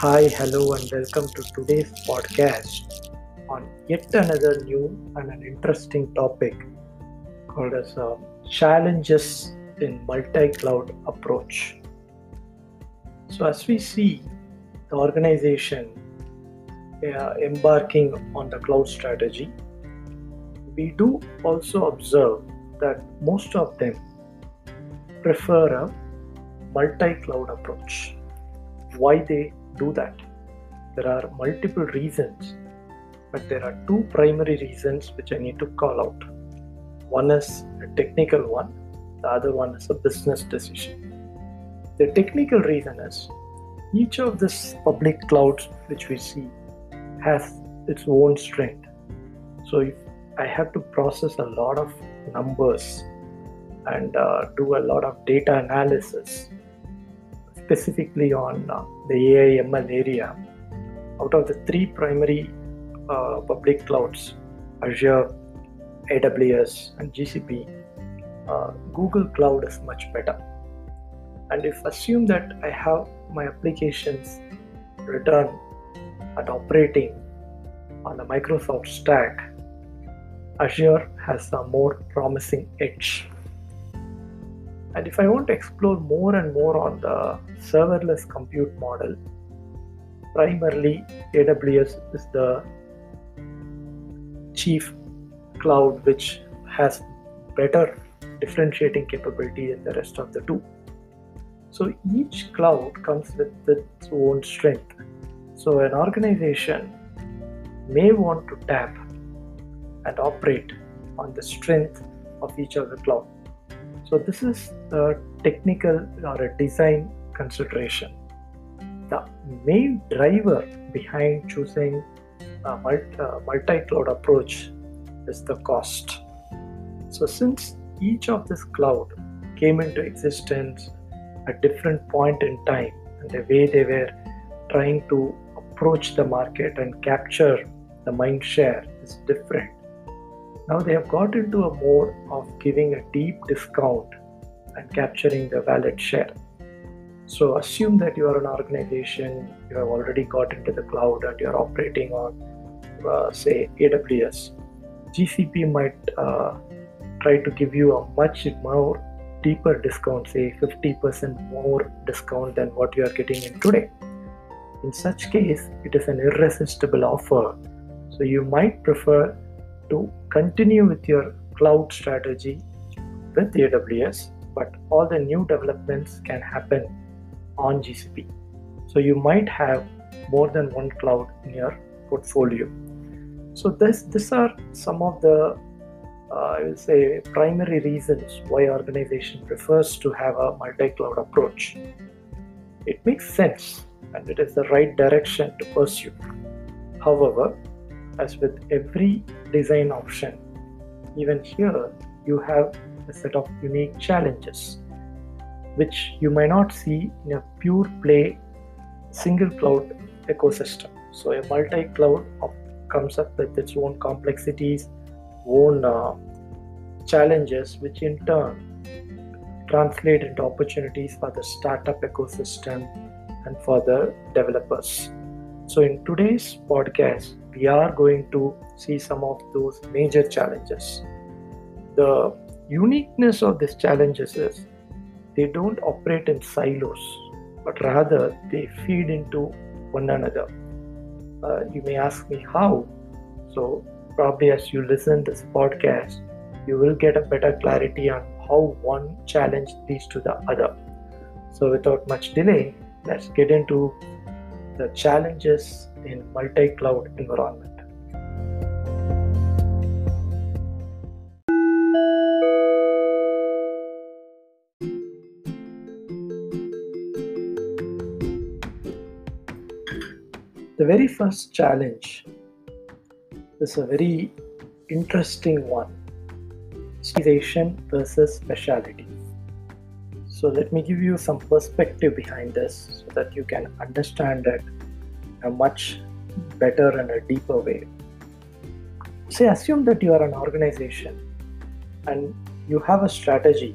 Hi, hello, and welcome to today's podcast on yet another new and an interesting topic called as uh, challenges in multi-cloud approach. So, as we see the organization uh, embarking on the cloud strategy, we do also observe that most of them prefer a multi-cloud approach. Why they do that? There are multiple reasons, but there are two primary reasons which I need to call out. One is a technical one, the other one is a business decision. The technical reason is each of these public clouds which we see has its own strength. So if I have to process a lot of numbers and uh, do a lot of data analysis specifically on uh, the AI ML area. Out of the three primary uh, public clouds, Azure, AWS, and GCP, uh, Google Cloud is much better. And if assume that I have my applications written and operating on the Microsoft stack, Azure has a more promising edge. And if I want to explore more and more on the serverless compute model, primarily AWS is the chief cloud which has better differentiating capability than the rest of the two. So each cloud comes with its own strength. So an organization may want to tap and operate on the strength of each of the cloud. So this is a technical or a design consideration. The main driver behind choosing a multi-cloud approach is the cost. So since each of this cloud came into existence at different point in time and the way they were trying to approach the market and capture the mind share is different now they have got into a mode of giving a deep discount and capturing the wallet share. So assume that you are an organization, you have already got into the cloud and you are operating on, uh, say, AWS. GCP might uh, try to give you a much more deeper discount, say 50% more discount than what you are getting in today. In such case, it is an irresistible offer. So you might prefer to continue with your cloud strategy with AWS, but all the new developments can happen on GCP. So you might have more than one cloud in your portfolio. So this these are some of the uh, I will say primary reasons why organization prefers to have a multi-cloud approach. It makes sense and it is the right direction to pursue. However, as with every design option, even here you have a set of unique challenges which you might not see in a pure play single cloud ecosystem. So a multi-cloud comes up with its own complexities, own uh, challenges, which in turn translate into opportunities for the startup ecosystem and for the developers. So in today's podcast, we are going to see some of those major challenges. The uniqueness of these challenges is they don't operate in silos, but rather they feed into one another. Uh, you may ask me how. So, probably as you listen to this podcast, you will get a better clarity on how one challenge leads to the other. So, without much delay, let's get into the challenges in multi-cloud environment. The very first challenge is a very interesting one specialization versus specialty. So, let me give you some perspective behind this so that you can understand it a much better and a deeper way. Say, assume that you are an organization and you have a strategy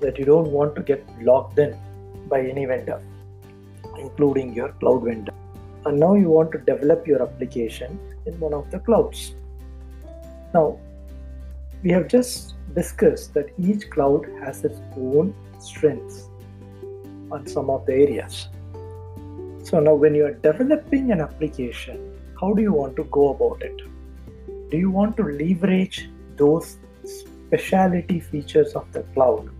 that you don't want to get locked in by any vendor including your cloud vendor. And now you want to develop your application in one of the clouds. Now, we have just discussed that each cloud has its own strengths on some of the areas. So now when you are developing an application, how do you want to go about it? Do you want to leverage those speciality features of the cloud?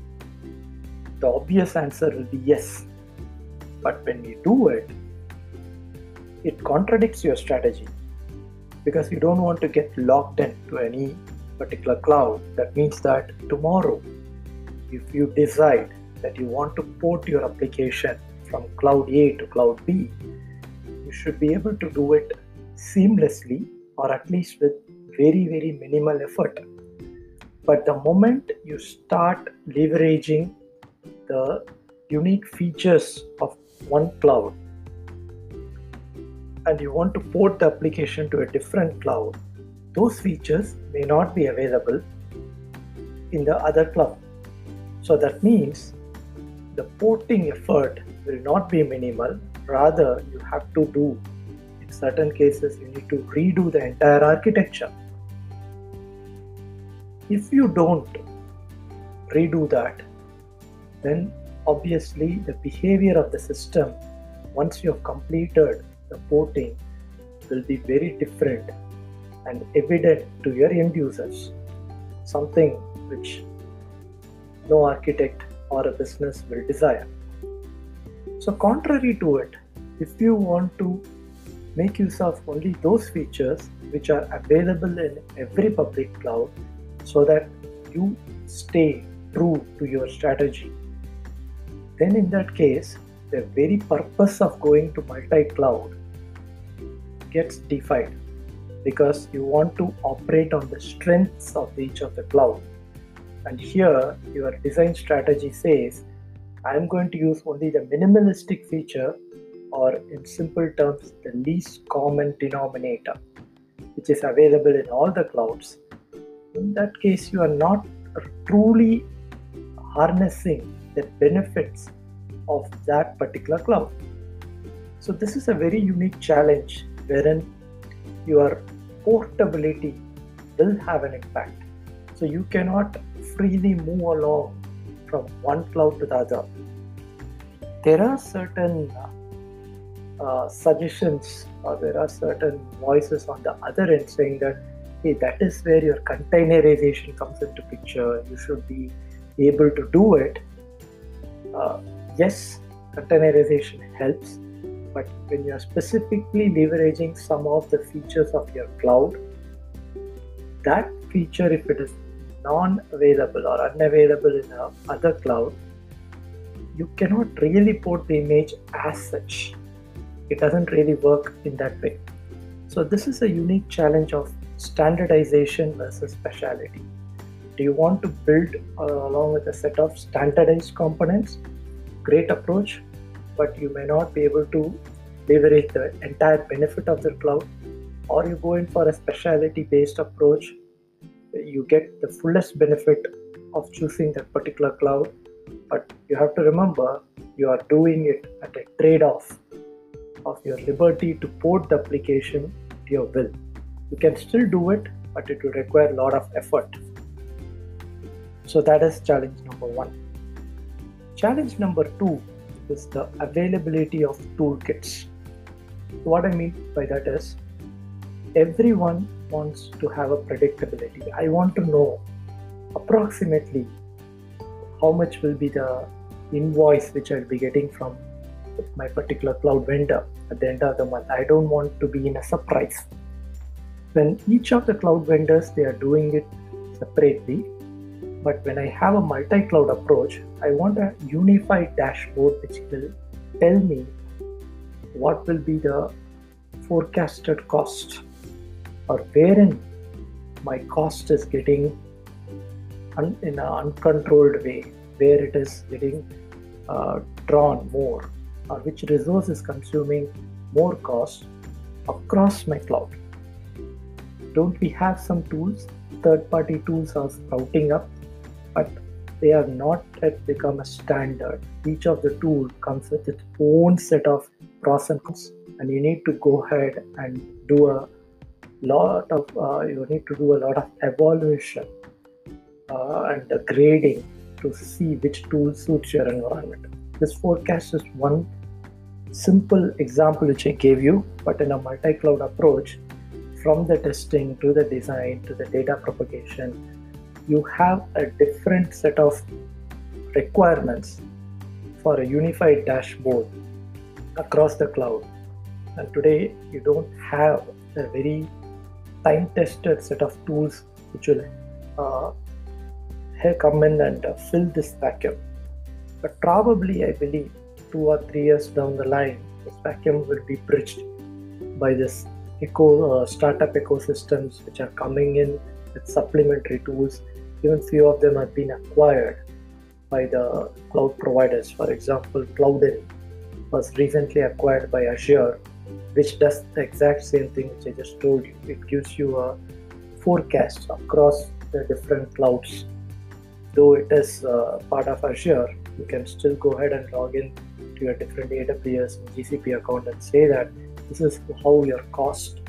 The obvious answer will be yes. But when you do it, it contradicts your strategy because you don't want to get locked into any particular cloud. That means that tomorrow, if you decide that you want to port your application from cloud A to cloud B, you should be able to do it seamlessly or at least with very, very minimal effort. But the moment you start leveraging the unique features of one cloud and you want to port the application to a different cloud, those features may not be available in the other cloud. So that means the porting effort will not be minimal, rather, you have to do, in certain cases, you need to redo the entire architecture. If you don't redo that, then obviously the behavior of the system, once you have completed the porting, will be very different and evident to your end users. Something which no architect or a business will desire. So, contrary to it, if you want to make use of only those features which are available in every public cloud so that you stay true to your strategy, then in that case, the very purpose of going to multi cloud gets defied because you want to operate on the strengths of each of the cloud. And here, your design strategy says, I'm going to use only the minimalistic feature, or in simple terms, the least common denominator, which is available in all the clouds. In that case, you are not truly harnessing the benefits of that particular cloud. So, this is a very unique challenge wherein your portability will have an impact. So, you cannot freely move along from one cloud to the other. There are certain uh, suggestions or there are certain voices on the other end saying that hey that is where your containerization comes into picture you should be able to do it uh, yes containerization helps but when you are specifically leveraging some of the features of your cloud that feature if it is non-available or unavailable in a other cloud, you cannot really port the image as such. It doesn't really work in that way. So this is a unique challenge of standardization versus speciality. Do you want to build uh, along with a set of standardized components? Great approach, but you may not be able to leverage the entire benefit of the cloud. Or you go in for a speciality based approach you get the fullest benefit of choosing that particular cloud but you have to remember you are doing it at a trade-off of your liberty to port the application to your will. You can still do it but it will require a lot of effort. So that is challenge number one. Challenge number two is the availability of toolkits. What i mean by that is everyone wants to have a predictability. I want to know approximately how much will be the invoice which I'll be getting from my particular cloud vendor at the end of the month. I don't want to be in a surprise. When each of the cloud vendors they are doing it separately, but when I have a multi-cloud approach, I want a unified dashboard which will tell me what will be the forecasted cost or wherein my cost is getting un- in an uncontrolled way, where it is getting uh, drawn more, or which resource is consuming more cost across my cloud. Don't we have some tools? Third party tools are sprouting up, but they have not yet become a standard. Each of the tool comes with its own set of pros and cons, and you need to go ahead and do a lot of uh, you need to do a lot of evaluation uh, and grading to see which tool suits your environment. This forecast is one simple example which I gave you, but in a multi-cloud approach, from the testing to the design to the data propagation, you have a different set of requirements for a unified dashboard across the cloud. And today, you don't have a very time tested set of tools which will uh, come in and uh, fill this vacuum. But probably, I believe, two or three years down the line, this vacuum will be bridged by this eco uh, startup ecosystems which are coming in with supplementary tools even few of them have been acquired by the cloud providers. For example, Cloudyn was recently acquired by Azure, which does the exact same thing which I just told you. It gives you a forecast across the different clouds. Though it is uh, part of Azure, you can still go ahead and log in to your different AWS and GCP account and say that this is how your cost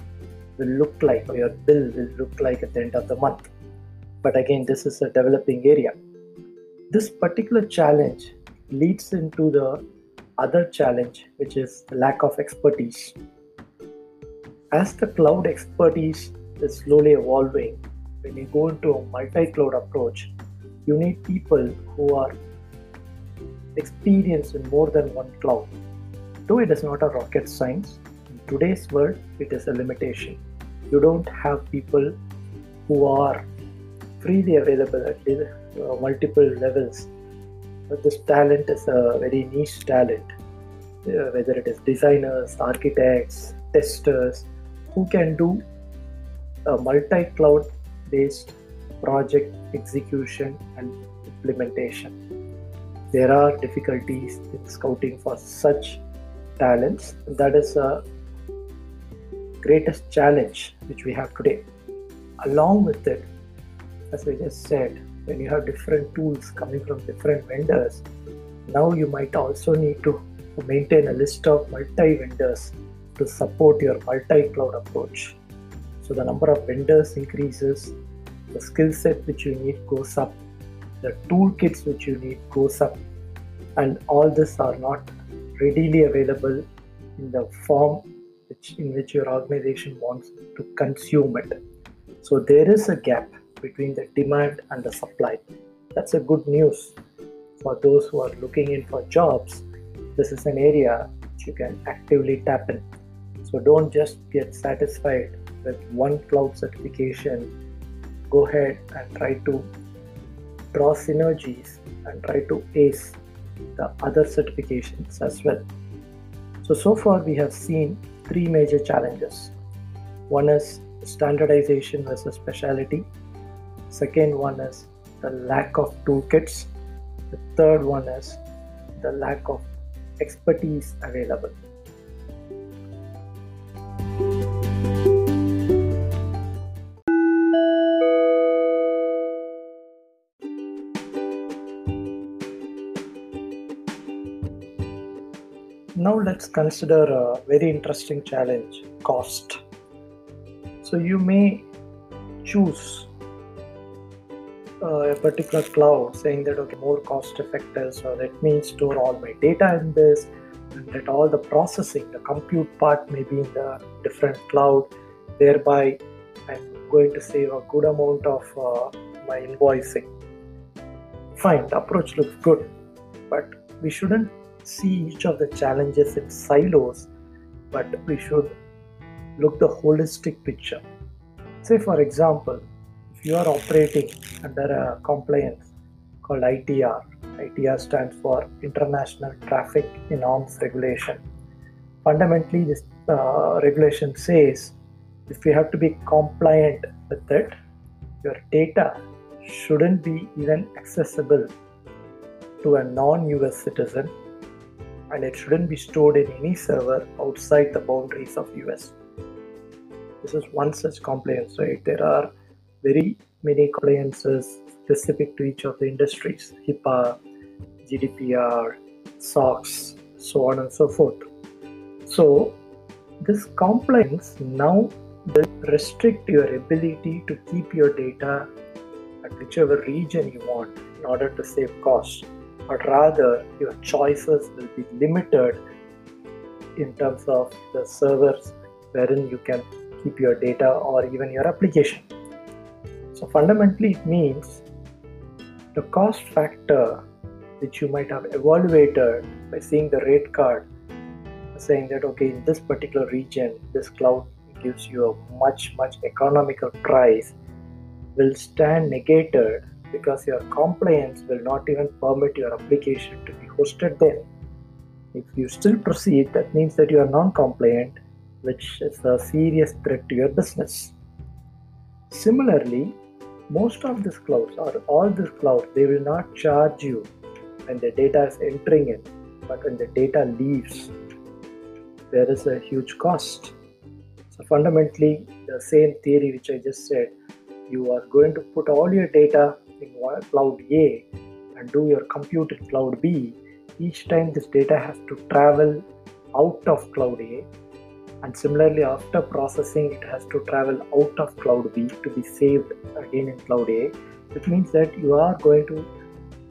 will look like or your bill will look like at the end of the month but again this is a developing area this particular challenge leads into the other challenge which is lack of expertise. As the cloud expertise is slowly evolving when you go into a multi-cloud approach you need people who are experienced in more than one cloud. Though it is not a rocket science in today's world it is a limitation. You don't have people who are freely available at uh, multiple levels. But this talent is a very niche talent, uh, whether it is designers, architects, testers, who can do a multi cloud based project execution and implementation. There are difficulties in scouting for such talents. That is a greatest challenge which we have today. Along with it, as we just said, when you have different tools coming from different vendors, now you might also need to maintain a list of multi vendors to support your multi cloud approach. So the number of vendors increases, the skill set which you need goes up, the toolkits which you need goes up, and all this are not readily available in the form which, in which your organization wants to consume it. So there is a gap between the demand and the supply. That's a good news for those who are looking in for jobs. This is an area which you can actively tap in. So don't just get satisfied with one cloud certification. Go ahead and try to draw synergies and try to ace the other certifications as well. So, so far we have seen three major challenges. One is standardization versus specialty, Second one is the lack of toolkits. The third one is the lack of expertise available. Now let's consider a very interesting challenge cost. So you may choose a particular cloud saying that okay more cost effective so let me store all my data in this and that all the processing the compute part may be in the different cloud thereby i'm going to save a good amount of uh, my invoicing. Fine the approach looks good but we shouldn't see each of the challenges in silos but we should look the holistic picture. Say for example if you are operating under a compliance called ITAR, ITAR stands for International Traffic in Arms Regulation. Fundamentally, this uh, regulation says if you have to be compliant with it, your data shouldn't be even accessible to a non US citizen and it shouldn't be stored in any server outside the boundaries of US. This is one such compliance, right? There are very many compliances specific to each of the industries HIPAA, GDPR, SOX, so on and so forth. So, this compliance now will restrict your ability to keep your data at whichever region you want in order to save costs, but rather your choices will be limited in terms of the servers wherein you can keep your data or even your application. So fundamentally, it means the cost factor which you might have evaluated by seeing the rate card saying that okay in this particular region this cloud gives you a much much economical price will stand negated because your compliance will not even permit your application to be hosted there. If you still proceed that means that you are non-compliant which is a serious threat to your business. Similarly most of these clouds or all these clouds they will not charge you when the data is entering in but when the data leaves there is a huge cost. So fundamentally the same theory which i just said you are going to put all your data in cloud a and do your compute in cloud b. Each time this data has to travel out of cloud a and similarly after processing it has to travel out of cloud b to be saved again in cloud a which means that you are going to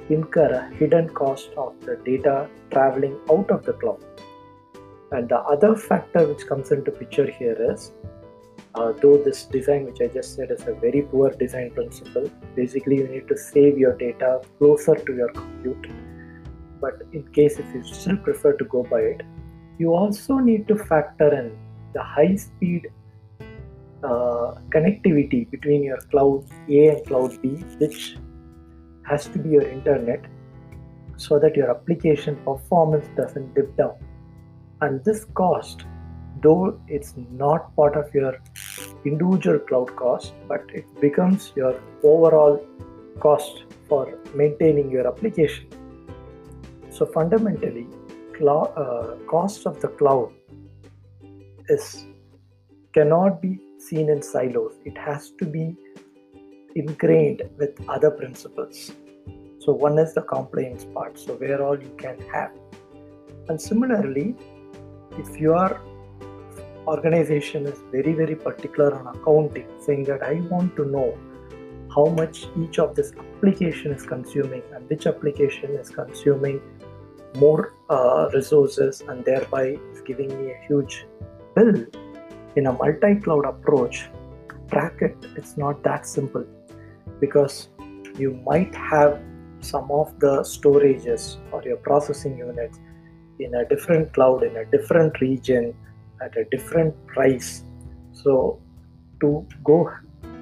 incur a hidden cost of the data traveling out of the cloud. And the other factor which comes into picture here is uh, though this design which i just said is a very poor design principle basically you need to save your data closer to your compute. But in case if you still prefer to go by it you also need to factor in the high speed uh, connectivity between your cloud A and cloud B, which has to be your internet so that your application performance doesn't dip down. And this cost, though it's not part of your individual cloud cost, but it becomes your overall cost for maintaining your application. So fundamentally, uh, cost of the cloud is cannot be seen in silos. It has to be ingrained with other principles. So one is the compliance part, so where all you can have. And similarly, if your organization is very, very particular on accounting, saying that I want to know how much each of this application is consuming and which application is consuming more uh, resources and thereby is giving me a huge bill in a multi-cloud approach track it it's not that simple. Because you might have some of the storages or your processing units in a different cloud in a different region at a different price. So to go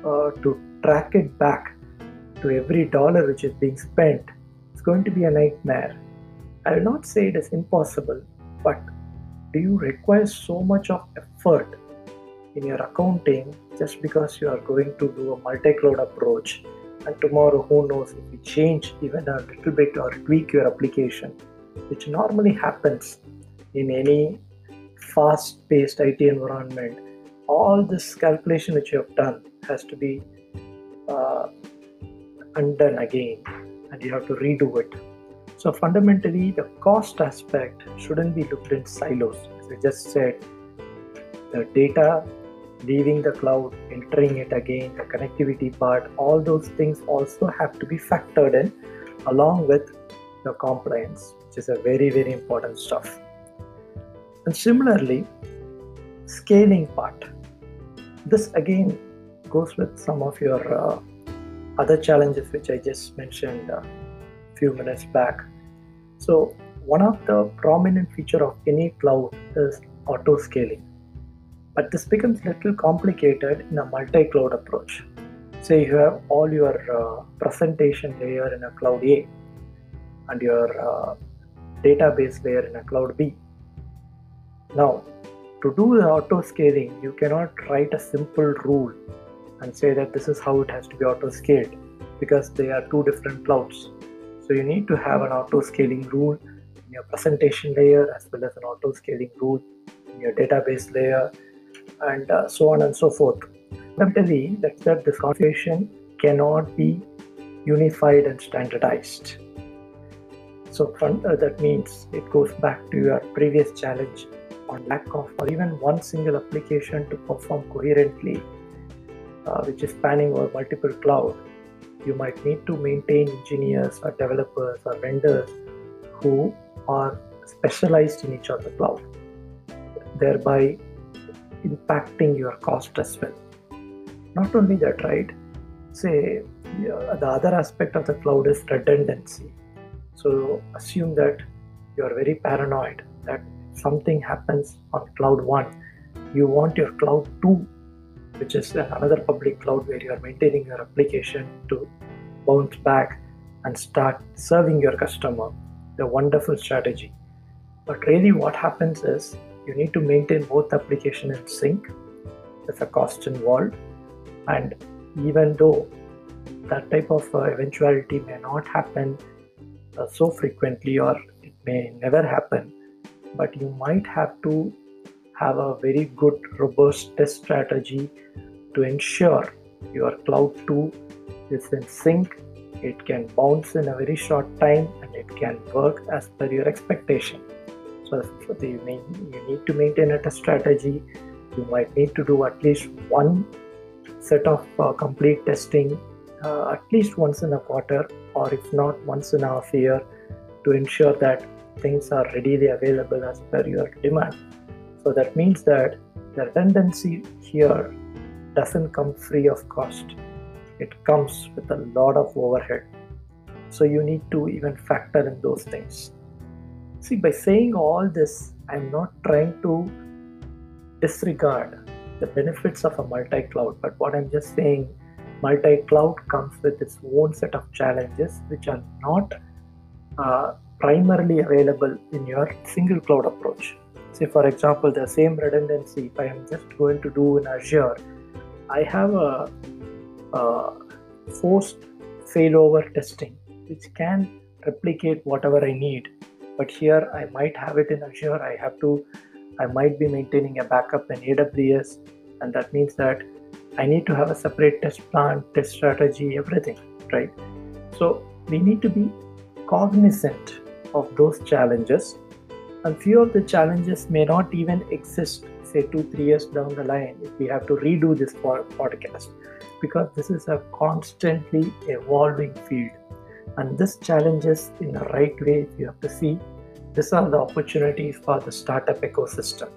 uh, to track it back to every dollar which is being spent it's going to be a nightmare I will not say it is impossible, but do you require so much of effort in your accounting just because you are going to do a multi-cloud approach? And tomorrow who knows if you change even a little bit or tweak your application which normally happens in any fast-paced IT environment. All this calculation which you have done has to be uh, undone again and you have to redo it so fundamentally, the cost aspect shouldn't be looked in silos. As I just said, the data leaving the cloud, entering it again, the connectivity part, all those things also have to be factored in along with the compliance, which is a very, very important stuff. And similarly, scaling part. This again goes with some of your uh, other challenges which I just mentioned a few minutes back. So one of the prominent feature of any cloud is auto scaling. But this becomes a little complicated in a multi-cloud approach. Say you have all your uh, presentation layer in a cloud A and your uh, database layer in a cloud B. Now, to do the auto scaling, you cannot write a simple rule and say that this is how it has to be auto scaled because they are two different clouds. So you need to have an auto scaling rule in your presentation layer as well as an auto scaling rule in your database layer and uh, so on and so forth. Fundamentally, that, that this configuration cannot be unified and standardized. So uh, that means it goes back to your previous challenge on lack of or even one single application to perform coherently, uh, which is spanning over multiple cloud. You might need to maintain engineers or developers or vendors who are specialized in each of the cloud, thereby impacting your cost as well. Not only that, right? Say the other aspect of the cloud is redundancy so assume that you are very paranoid that something happens on cloud 1 you want your cloud 2 which is another public cloud where you are maintaining your application to bounce back and start serving your customer. A wonderful strategy. But really what happens is you need to maintain both application in sync. There's a cost involved. And even though that type of uh, eventuality may not happen uh, so frequently or it may never happen but you might have to have a very good robust test strategy to ensure your cloud 2 is in sync. It can bounce in a very short time and it can work as per your expectation. So you, you need to maintain a test strategy. You might need to do at least one set of uh, complete testing uh, at least once in a quarter or if not once in a half year to ensure that things are readily available as per your demand. So that means that the redundancy here doesn't come free of cost. It comes with a lot of overhead. So you need to even factor in those things. See, by saying all this, I'm not trying to disregard the benefits of a multi cloud, but what I'm just saying multi-cloud comes with its own set of challenges which are not uh, primarily available in your single cloud approach say for example the same redundancy if i am just going to do in azure i have a, a forced failover testing which can replicate whatever i need but here i might have it in azure i have to i might be maintaining a backup in aws and that means that I need to have a separate test plan, test strategy, everything, right? So we need to be cognizant of those challenges. And few of the challenges may not even exist, say, two, three years down the line, if we have to redo this podcast, because this is a constantly evolving field. And this challenges in the right way, you have to see, these are the opportunities for the startup ecosystem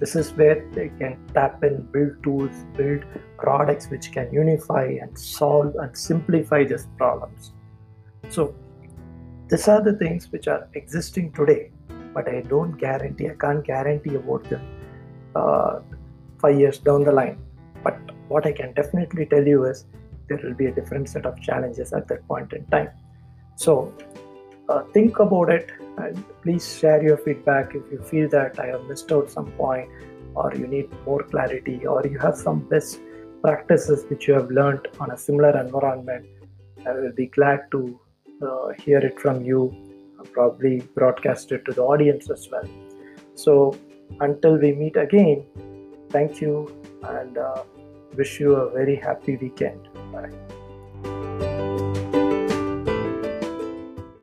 this is where they can tap in, build tools, build products which can unify and solve and simplify these problems. So, these are the things which are existing today, but I don't guarantee, I can't guarantee about them uh, five years down the line. But what I can definitely tell you is there will be a different set of challenges at that point in time. So, uh, think about it and please share your feedback if you feel that I have missed out some point or you need more clarity or you have some best practices which you have learned on a similar environment. I will be glad to uh, hear it from you, probably broadcast it to the audience as well. So until we meet again, thank you and uh, wish you a very happy weekend. Bye.